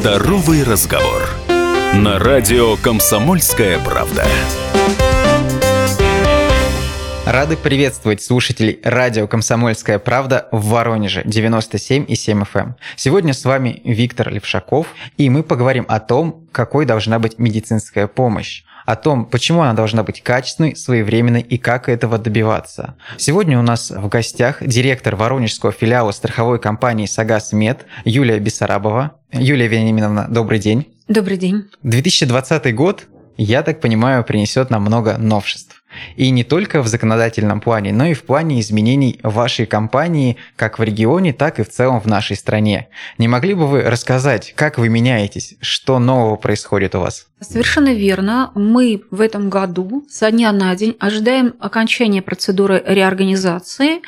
Здоровый разговор. На радио «Комсомольская правда». Рады приветствовать слушателей радио «Комсомольская правда» в Воронеже 97,7 FM. Эм. Сегодня с вами Виктор Левшаков, и мы поговорим о том, какой должна быть медицинская помощь, о том, почему она должна быть качественной, своевременной и как этого добиваться. Сегодня у нас в гостях директор воронежского филиала страховой компании «Сагас Мед» Юлия Бессарабова. Юлия Вениаминовна, добрый день. Добрый день. 2020 год, я так понимаю, принесет нам много новшеств. И не только в законодательном плане, но и в плане изменений вашей компании как в регионе, так и в целом в нашей стране. Не могли бы вы рассказать, как вы меняетесь, что нового происходит у вас? Совершенно верно. Мы в этом году со дня на день ожидаем окончания процедуры реорганизации,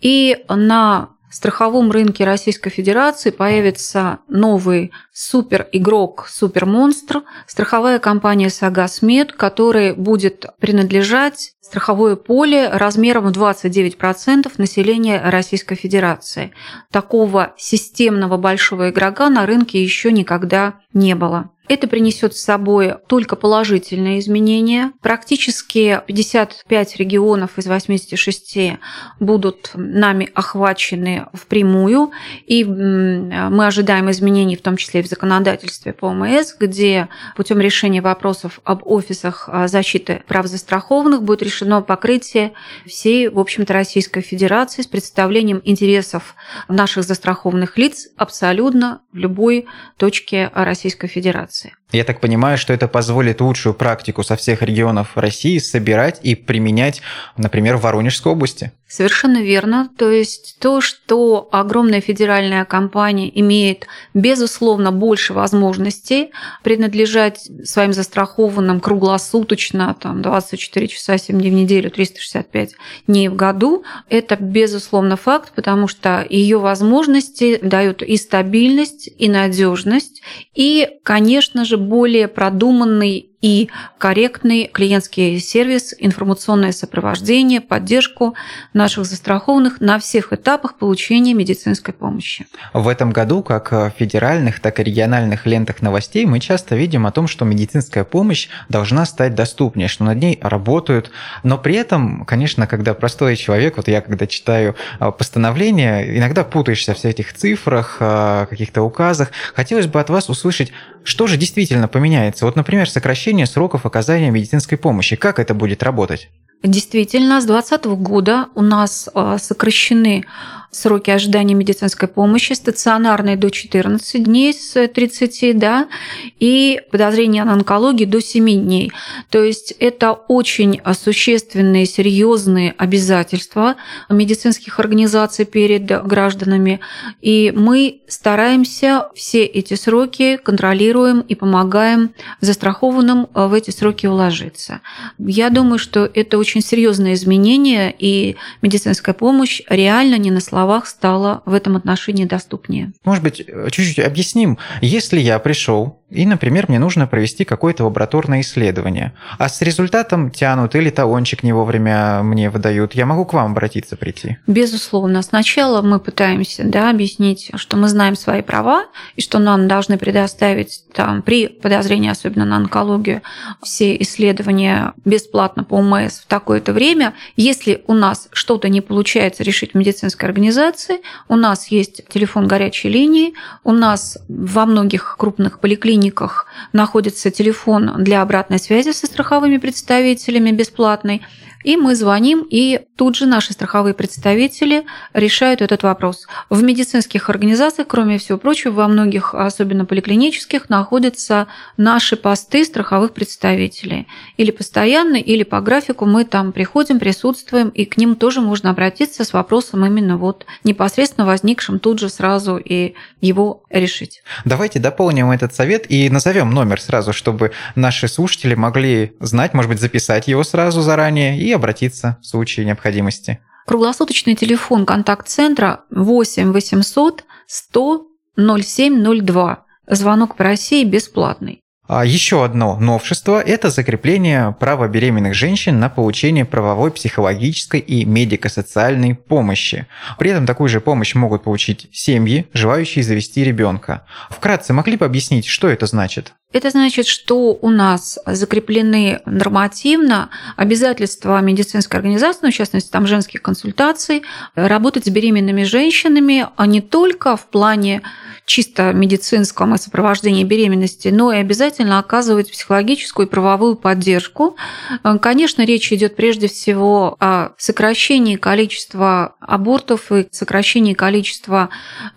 и на страховом рынке Российской Федерации появится новый супер игрок, супер монстр, страховая компания Сагасмед, которая будет принадлежать страховое поле размером в 29% населения Российской Федерации. Такого системного большого игрока на рынке еще никогда не было. Это принесет с собой только положительные изменения. Практически 55 регионов из 86 будут нами охвачены впрямую. И мы ожидаем изменений, в том числе и в законодательстве по ОМС, где путем решения вопросов об офисах а, защиты прав застрахованных будет решено покрытие всей, в общем-то, Российской Федерации с представлением интересов наших застрахованных лиц абсолютно в любой точке Российской Федерации ситуации. Я так понимаю, что это позволит лучшую практику со всех регионов России собирать и применять, например, в Воронежской области. Совершенно верно. То есть то, что огромная федеральная компания имеет, безусловно, больше возможностей принадлежать своим застрахованным круглосуточно, там, 24 часа, 7 дней в неделю, 365 дней в году, это, безусловно, факт, потому что ее возможности дают и стабильность, и надежность, и, конечно же, более продуманный и корректный клиентский сервис, информационное сопровождение, поддержку наших застрахованных на всех этапах получения медицинской помощи. В этом году, как в федеральных, так и региональных лентах новостей, мы часто видим о том, что медицинская помощь должна стать доступнее, что над ней работают. Но при этом, конечно, когда простой человек, вот я когда читаю а, постановления, иногда путаешься в этих цифрах, а, каких-то указах. Хотелось бы от вас услышать, что же действительно поменяется. Вот, например, сокращение сокращение сроков оказания медицинской помощи. Как это будет работать? Действительно, с 2020 года у нас а, сокращены сроки ожидания медицинской помощи, стационарные до 14 дней с 30, да, и подозрение на онкологию до 7 дней. То есть это очень существенные, серьезные обязательства медицинских организаций перед гражданами. И мы стараемся все эти сроки контролируем и помогаем застрахованным в эти сроки уложиться. Я думаю, что это очень серьезное изменение, и медицинская помощь реально не на словах словах стало в этом отношении доступнее. Может быть, чуть-чуть объясним. Если я пришел и, например, мне нужно провести какое-то лабораторное исследование, а с результатом тянут или талончик не вовремя мне выдают, я могу к вам обратиться прийти? Безусловно. Сначала мы пытаемся да, объяснить, что мы знаем свои права и что нам должны предоставить там, при подозрении, особенно на онкологию, все исследования бесплатно по ОМС в такое-то время. Если у нас что-то не получается решить в медицинской организации, у нас есть телефон горячей линии, у нас во многих крупных поликлиниках клиниках находится телефон для обратной связи со страховыми представителями бесплатный. И мы звоним, и тут же наши страховые представители решают этот вопрос. В медицинских организациях, кроме всего прочего, во многих, особенно поликлинических, находятся наши посты страховых представителей. Или постоянно, или по графику мы там приходим, присутствуем, и к ним тоже можно обратиться с вопросом именно вот непосредственно возникшим тут же сразу и его решить. Давайте дополним этот совет и назовем номер сразу, чтобы наши слушатели могли знать, может быть, записать его сразу заранее и обратиться в случае необходимости. Круглосуточный телефон контакт-центра 8 800 100 0702. Звонок по России бесплатный. А еще одно новшество – это закрепление права беременных женщин на получение правовой, психологической и медико-социальной помощи. При этом такую же помощь могут получить семьи, желающие завести ребенка. Вкратце могли бы объяснить, что это значит? Это значит, что у нас закреплены нормативно обязательства медицинской организации, ну, в частности, там женских консультаций, работать с беременными женщинами, а не только в плане чисто медицинском и сопровождении беременности, но и обязательно оказывать психологическую и правовую поддержку. Конечно, речь идет прежде всего о сокращении количества абортов и сокращении количества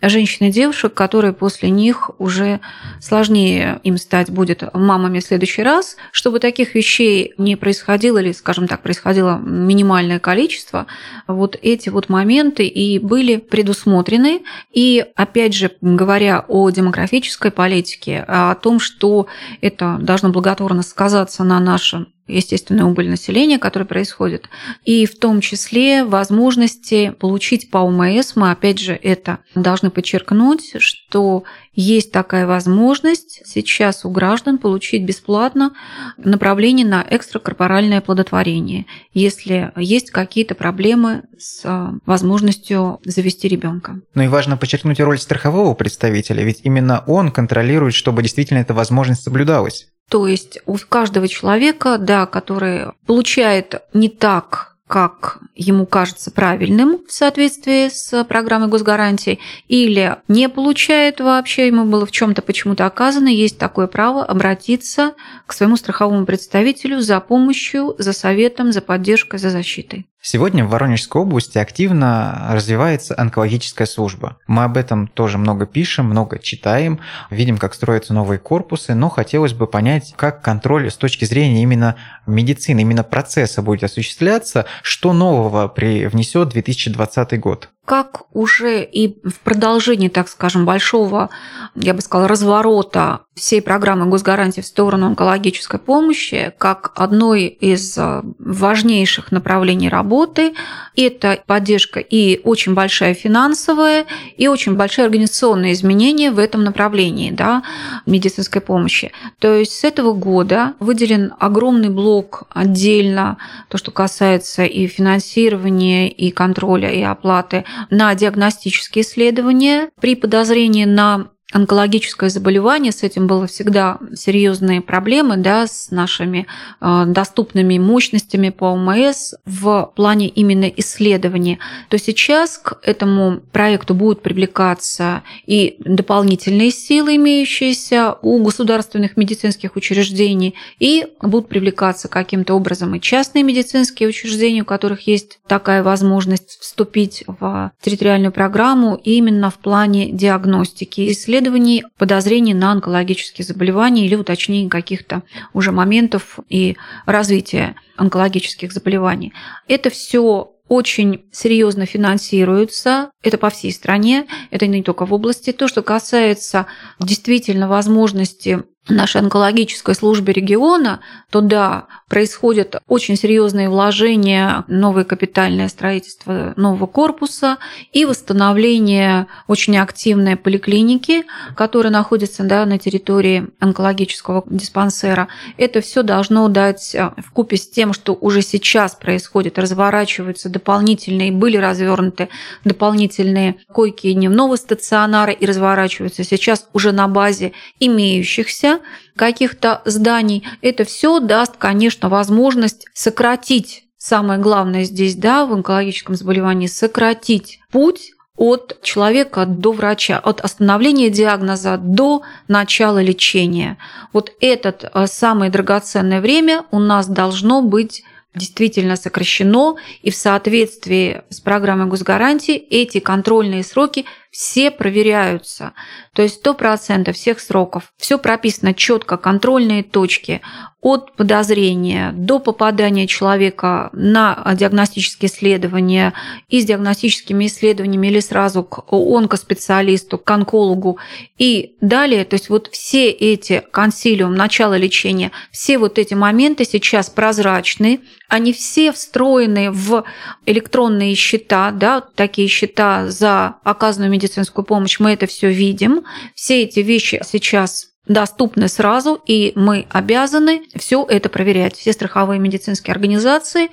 женщин и девушек, которые после них уже сложнее им стать будет мамами в следующий раз, чтобы таких вещей не происходило или, скажем так, происходило минимальное количество, вот эти вот моменты и были предусмотрены. И, опять же, говоря о демографической политике, о том, что это должно благотворно сказаться на нашем естественная убыль населения, которая происходит, и в том числе возможности получить по УМС. Мы, опять же, это должны подчеркнуть, что есть такая возможность сейчас у граждан получить бесплатно направление на экстракорпоральное плодотворение, если есть какие-то проблемы с возможностью завести ребенка. Ну и важно подчеркнуть роль страхового представителя, ведь именно он контролирует, чтобы действительно эта возможность соблюдалась. То есть у каждого человека, да, который получает не так как ему кажется правильным в соответствии с программой госгарантии, или не получает вообще, ему было в чем-то почему-то оказано, есть такое право обратиться к своему страховому представителю за помощью, за советом, за поддержкой, за защитой. Сегодня в Воронежской области активно развивается онкологическая служба. Мы об этом тоже много пишем, много читаем, видим, как строятся новые корпусы, но хотелось бы понять, как контроль с точки зрения именно медицины, именно процесса будет осуществляться, что нового привнесет 2020 год как уже и в продолжении, так скажем, большого, я бы сказала, разворота всей программы госгарантии в сторону онкологической помощи, как одной из э, важнейших направлений работы, это поддержка и очень большая финансовая, и очень большие организационные изменения в этом направлении да, медицинской помощи. То есть с этого года выделен огромный блок отдельно, то, что касается и финансирования, и контроля, и оплаты на диагностические исследования при подозрении на онкологическое заболевание, с этим было всегда серьезные проблемы да, с нашими э, доступными мощностями по ОМС в плане именно исследований, то сейчас к этому проекту будут привлекаться и дополнительные силы, имеющиеся у государственных медицинских учреждений, и будут привлекаться каким-то образом и частные медицинские учреждения, у которых есть такая возможность вступить в территориальную программу именно в плане диагностики. Исследований исследований подозрений на онкологические заболевания или уточнения каких-то уже моментов и развития онкологических заболеваний. Это все очень серьезно финансируется. Это по всей стране, это не только в области. То, что касается действительно возможности нашей онкологической службе региона, то да, происходят очень серьезные вложения, новое капитальное строительство нового корпуса и восстановление очень активной поликлиники, которая находится да, на территории онкологического диспансера. Это все должно дать э, в купе с тем, что уже сейчас происходит, разворачиваются дополнительные, были развернуты дополнительные койки дневного стационара и разворачиваются сейчас уже на базе имеющихся каких-то зданий, это все даст, конечно, возможность сократить самое главное здесь, да, в онкологическом заболевании, сократить путь от человека до врача, от остановления диагноза до начала лечения. Вот это э, самое драгоценное время у нас должно быть действительно сокращено, и в соответствии с программой госгарантии эти контрольные сроки все проверяются. То есть 100% всех сроков. Все прописано четко, контрольные точки от подозрения до попадания человека на диагностические исследования и с диагностическими исследованиями или сразу к онкоспециалисту, к онкологу и далее. То есть вот все эти консилиум, начало лечения, все вот эти моменты сейчас прозрачны, они все встроены в электронные счета, да, такие счета за оказанную медицинскую помощь, мы это все видим. Все эти вещи сейчас доступны сразу, и мы обязаны все это проверять. Все страховые медицинские организации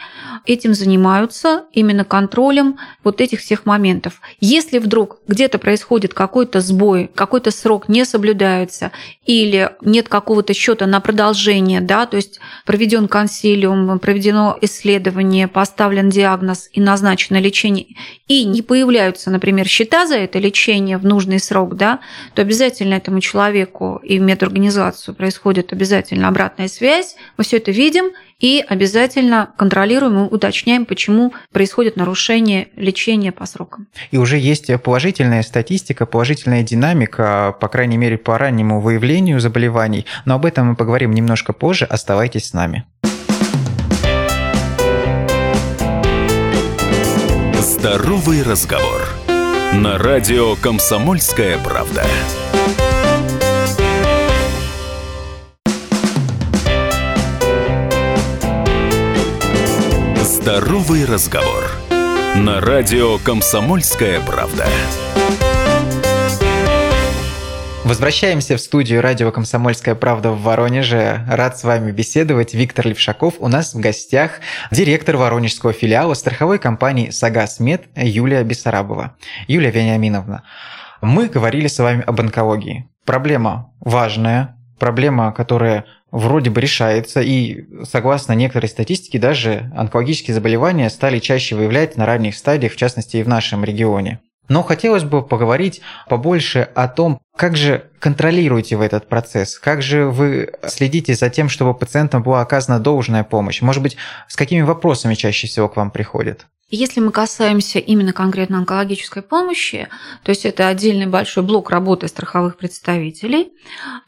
этим занимаются, именно контролем вот этих всех моментов. Если вдруг где-то происходит какой-то сбой, какой-то срок не соблюдается, или нет какого-то счета на продолжение, да, то есть проведен консилиум, проведено исследование, поставлен диагноз и назначено лечение, и не появляются, например, счета за это лечение в нужный срок, да, то обязательно этому человеку и медорганизацию происходит обязательно обратная связь, мы все это видим и обязательно контролируем и уточняем, почему происходит нарушение лечения по срокам. И уже есть положительная статистика, положительная динамика, по крайней мере, по раннему выявлению заболеваний, но об этом мы поговорим немножко позже, оставайтесь с нами. Здоровый разговор. На радио «Комсомольская правда». Здоровый разговор. На радио «Комсомольская правда». Возвращаемся в студию радио «Комсомольская правда» в Воронеже. Рад с вами беседовать. Виктор Левшаков. У нас в гостях директор воронежского филиала страховой компании «Сагас Мед» Юлия Бессарабова. Юлия Вениаминовна, мы говорили с вами об онкологии. Проблема важная, проблема, которая вроде бы решается, и согласно некоторой статистике, даже онкологические заболевания стали чаще выявлять на ранних стадиях, в частности и в нашем регионе. Но хотелось бы поговорить побольше о том, как же контролируете вы этот процесс, как же вы следите за тем, чтобы пациентам была оказана должная помощь, может быть, с какими вопросами чаще всего к вам приходят? Если мы касаемся именно конкретно онкологической помощи, то есть это отдельный большой блок работы страховых представителей,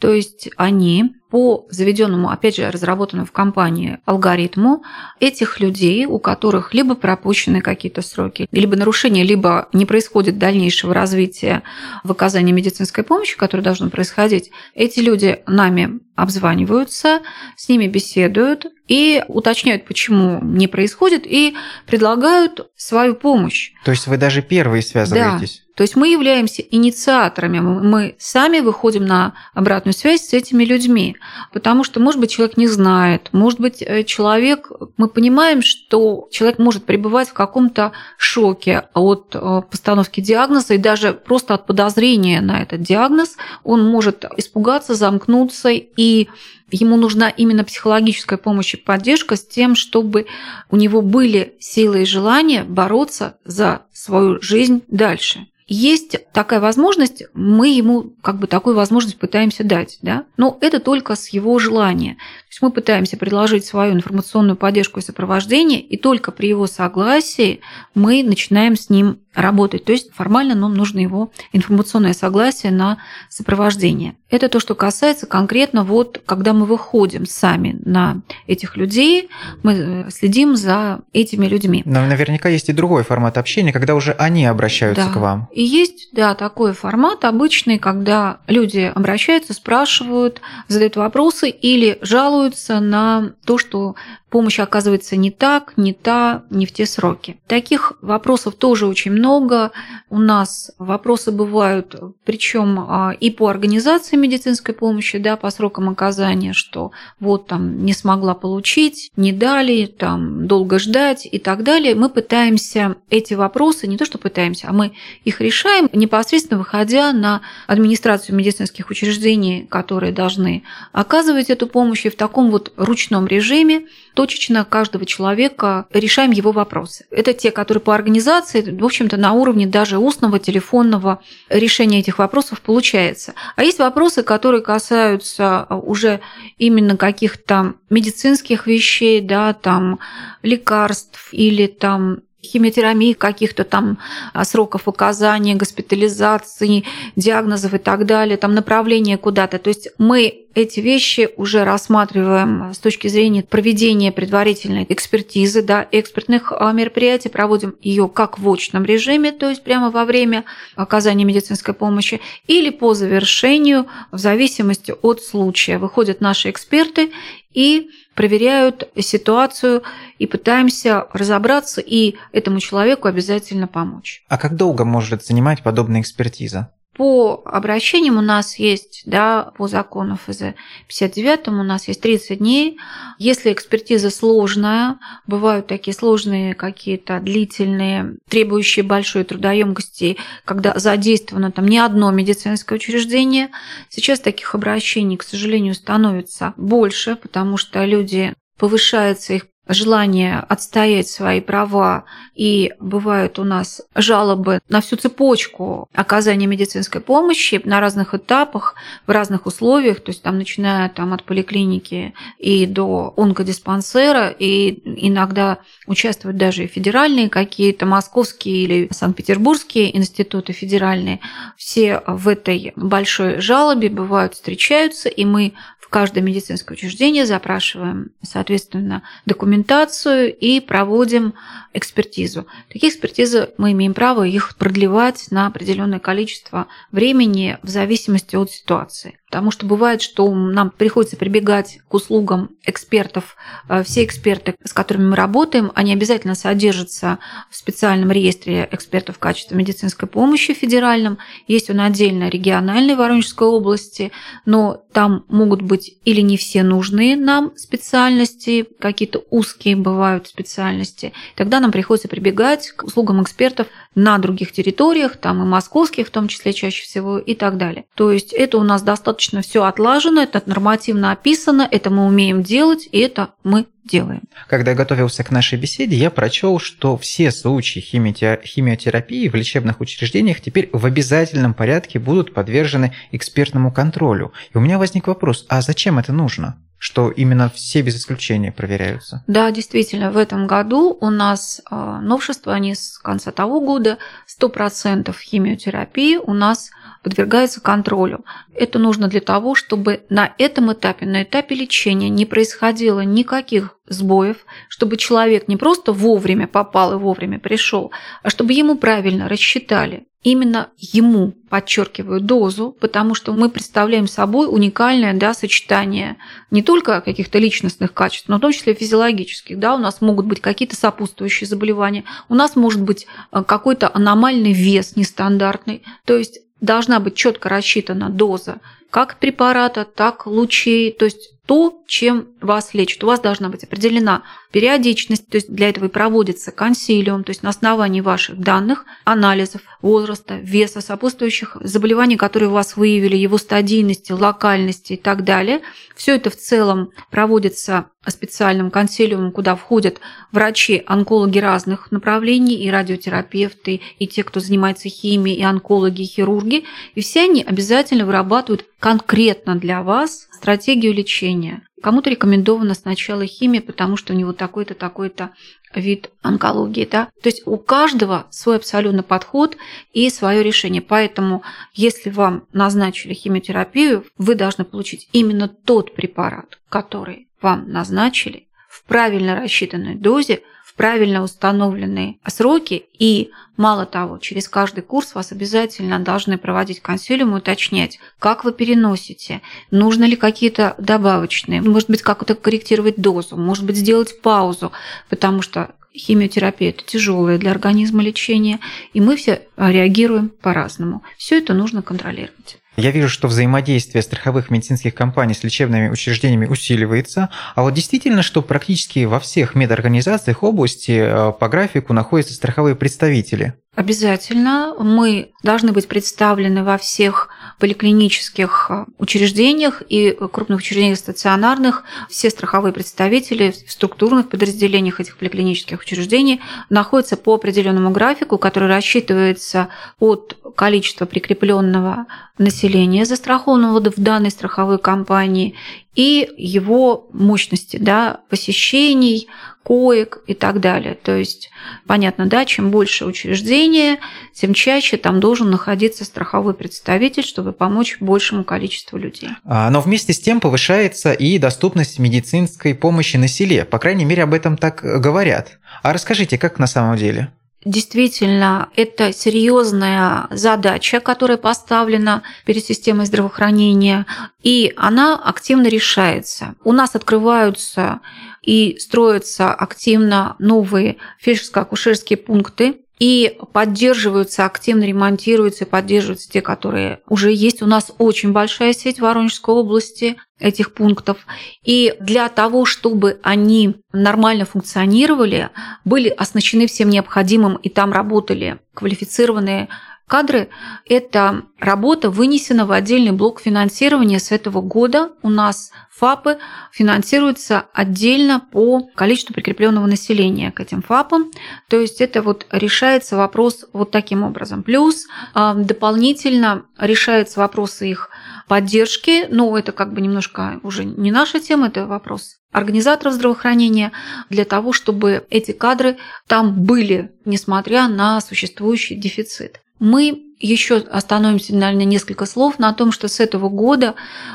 то есть они по заведенному, опять же, разработанному в компании алгоритму этих людей, у которых либо пропущены какие-то сроки, либо нарушения, либо не происходит дальнейшего развития в оказании медицинской помощи, которое должно происходить, эти люди нами обзваниваются, с ними беседуют и уточняют, почему не происходит, и предлагают свою помощь. То есть вы даже первые связываетесь? Да. То есть мы являемся инициаторами, мы сами выходим на обратную связь с этими людьми, потому что, может быть, человек не знает, может быть, э, человек, мы понимаем, что человек может пребывать в каком-то шоке от э, постановки диагноза и даже просто от подозрения на этот диагноз, он может испугаться, замкнуться и Ему нужна именно психологическая помощь и поддержка с тем, чтобы у него были силы и желания бороться за свою жизнь дальше есть такая возможность, мы ему как бы такую возможность пытаемся дать, да, но это только с его желания. То есть мы пытаемся предложить свою информационную поддержку и сопровождение, и только при его согласии мы начинаем с ним работать. То есть формально нам нужно его информационное согласие на сопровождение. Это то, что касается конкретно вот, когда мы выходим сами на этих людей, мы э, следим за этими людьми. Но наверняка есть и другой формат общения, когда уже они обращаются да. к вам. И есть, да, такой формат обычный, когда люди обращаются, спрашивают, задают вопросы или жалуются на то, что помощь оказывается не так, не та, не в те сроки. Таких вопросов тоже очень много. У нас вопросы бывают, причем а, и по организации медицинской помощи, да, по срокам оказания, что вот там не смогла получить, не дали, там долго ждать и так далее. Мы пытаемся эти вопросы, не то что пытаемся, а мы их решаем непосредственно выходя на администрацию медицинских учреждений, которые должны оказывать эту помощь и в таком вот ручном режиме точечно каждого человека решаем его вопросы. Это те, которые по организации, в общем-то, на уровне даже устного, телефонного решения этих вопросов получается. А есть вопросы, которые касаются уже именно каких-то медицинских вещей, да, там лекарств или там химиотерапии, каких-то там а, сроков оказания, госпитализации, диагнозов и так далее, там направление куда-то. То есть мы эти вещи уже рассматриваем с точки зрения проведения предварительной экспертизы, да, экспертных а, мероприятий, проводим ее как в очном режиме, то есть прямо во время оказания медицинской помощи, или по завершению, в зависимости от случая. Выходят наши эксперты и проверяют ситуацию и пытаемся разобраться и этому человеку обязательно помочь. А как долго может занимать подобная экспертиза? По обращениям у нас есть, да, по закону ФЗ 59 у нас есть 30 дней. Если экспертиза сложная, бывают такие сложные какие-то длительные, требующие большой трудоемкости, когда задействовано там не одно медицинское учреждение. Сейчас таких обращений, к сожалению, становится больше, потому что люди повышается их желание отстоять свои права, и бывают у нас жалобы на всю цепочку оказания медицинской помощи на разных этапах, в разных условиях, то есть там начиная там, от поликлиники и до онкодиспансера, и иногда участвуют даже и федеральные какие-то, московские или санкт-петербургские институты федеральные. Все в этой большой жалобе бывают встречаются, и мы в каждое медицинское учреждение запрашиваем, соответственно, документацию и проводим экспертизу. Такие экспертизы мы имеем право их продлевать на определенное количество времени в зависимости от ситуации. Потому что бывает, что нам приходится прибегать к услугам экспертов. Э, все эксперты, с которыми мы работаем, они обязательно содержатся в специальном реестре экспертов в качестве медицинской помощи федеральном. Есть он отдельно региональной Воронежской области, но там могут быть или не все нужные нам специальности, какие-то узкие бывают специальности. Тогда нам приходится прибегать к услугам экспертов на других территориях, там и московских в том числе чаще всего и так далее. То есть это у нас достаточно все отлажено, это нормативно описано, это мы умеем делать, и это мы делаем. Когда я готовился к нашей беседе, я прочел, что все случаи химиотерапии в лечебных учреждениях теперь в обязательном порядке будут подвержены экспертному контролю. И у меня возник вопрос, а зачем это нужно? что именно все без исключения проверяются. Да, действительно, в этом году у нас э, новшество, они с конца того года, 100% химиотерапии у нас подвергается контролю. Это нужно для того, чтобы на этом этапе, на этапе лечения не происходило никаких сбоев, чтобы человек не просто вовремя попал и вовремя пришел, а чтобы ему правильно рассчитали именно ему, подчеркиваю, дозу, потому что мы представляем собой уникальное да, сочетание не только каких-то личностных качеств, но в том числе физиологических. Да, у нас могут быть какие-то сопутствующие заболевания, у нас может быть э, какой-то аномальный вес нестандартный. То есть должна быть четко рассчитана доза как препарата, так лучей, то есть то, чем вас лечат. У вас должна быть определена периодичность, то есть для этого и проводится консилиум, то есть на основании ваших данных, анализов, возраста, веса, сопутствующих заболеваний, которые у вас выявили, его стадийности, локальности и так далее. Все это в целом проводится специальным консилиумом, куда входят врачи, онкологи разных направлений, и радиотерапевты, и те, кто занимается химией, и онкологи, и хирурги. И все они обязательно вырабатывают конкретно для вас стратегию лечения. Кому-то рекомендована сначала химия, потому что у него такой-то, такой-то вид онкологии. Да? То есть у каждого свой абсолютно подход и свое решение. Поэтому, если вам назначили химиотерапию, вы должны получить именно тот препарат, который вам назначили в правильно рассчитанной дозе – правильно установленные сроки. И мало того, через каждый курс вас обязательно должны проводить консилиум и уточнять, как вы переносите, нужно ли какие-то добавочные, может быть, как-то корректировать дозу, может быть, сделать паузу, потому что химиотерапия – это тяжелое для организма лечение, и мы все реагируем по-разному. Все это нужно контролировать. Я вижу, что взаимодействие страховых медицинских компаний с лечебными учреждениями усиливается, а вот действительно, что практически во всех медорганизациях области э, по графику находятся страховые представители. Обязательно мы должны быть представлены во всех поликлинических э, учреждениях и крупных учреждениях стационарных. Все страховые представители в структурных подразделениях этих поликлинических учреждений находятся по определенному графику, который рассчитывается от количества прикрепленного населения застрахованного в данной страховой компании и его мощности да, посещений, коек и так далее. То есть, понятно, да, чем больше учреждение, тем чаще там должен находиться страховой представитель, чтобы помочь большему количеству людей. А, но вместе с тем повышается и доступность медицинской помощи на селе. По крайней мере, об этом так говорят. А расскажите, как на самом деле? Действительно, это серьезная задача, которая поставлена перед системой здравоохранения, и она активно решается. У нас открываются и строятся активно новые фельдшерско-акушерские пункты и поддерживаются, активно ремонтируются и поддерживаются те, которые уже есть. У нас очень большая сеть в Воронежской области этих пунктов. И для того, чтобы они нормально функционировали, были оснащены всем необходимым, и там работали квалифицированные кадры, эта работа вынесена в отдельный блок финансирования с этого года. У нас ФАПы финансируются отдельно по количеству прикрепленного населения к этим ФАПам. То есть это вот решается вопрос вот таким образом. Плюс а, дополнительно решаются вопросы их поддержки. Но это как бы немножко уже не наша тема, это вопрос организаторов здравоохранения для того, чтобы эти кадры там были, несмотря на существующий дефицит. Мы еще остановимся, наверное, несколько слов на том, что с этого года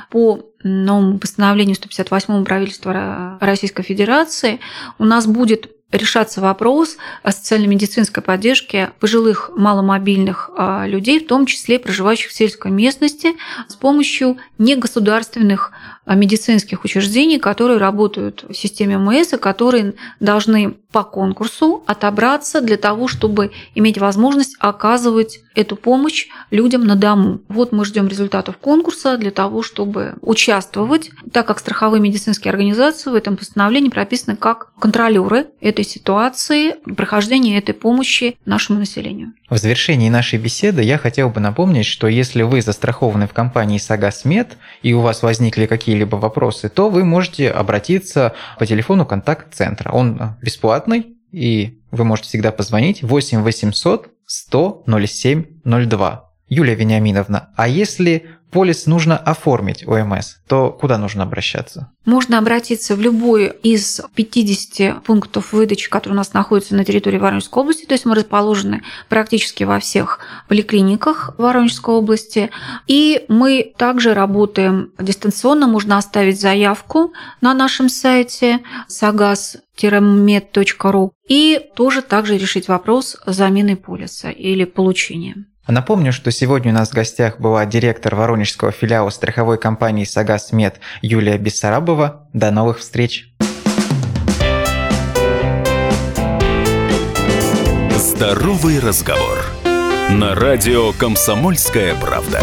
по новому постановлению 158 правительства Российской Федерации у нас будет решаться вопрос о социально-медицинской поддержке пожилых маломобильных а, людей, в том числе проживающих в сельской местности, с помощью негосударственных медицинских учреждений, которые работают в системе МС и которые должны по конкурсу отобраться для того, чтобы иметь возможность оказывать эту помощь людям на дому. Вот мы ждем результатов конкурса для того, чтобы участвовать, так как страховые медицинские организации в этом постановлении прописаны как контролеры этой ситуации, прохождения этой помощи нашему населению. В завершении нашей беседы я хотел бы напомнить, что если вы застрахованы в компании Сагасмед и у вас возникли какие-либо вопросы, то вы можете обратиться по телефону контакт-центра. Он бесплатный, и вы можете всегда позвонить 8 800 100 07 02. Юлия Вениаминовна, а если полис нужно оформить ОМС, то куда нужно обращаться? Можно обратиться в любой из 50 пунктов выдачи, которые у нас находятся на территории Воронежской области. То есть мы расположены практически во всех поликлиниках Воронежской области. И мы также работаем дистанционно. Можно оставить заявку на нашем сайте sagas med.ru и тоже также решить вопрос замены полиса или получения. Напомню, что сегодня у нас в гостях была директор воронежского филиала страховой компании «Сагас Мед» Юлия Бессарабова. До новых встреч! Здоровый разговор. На радио «Комсомольская правда».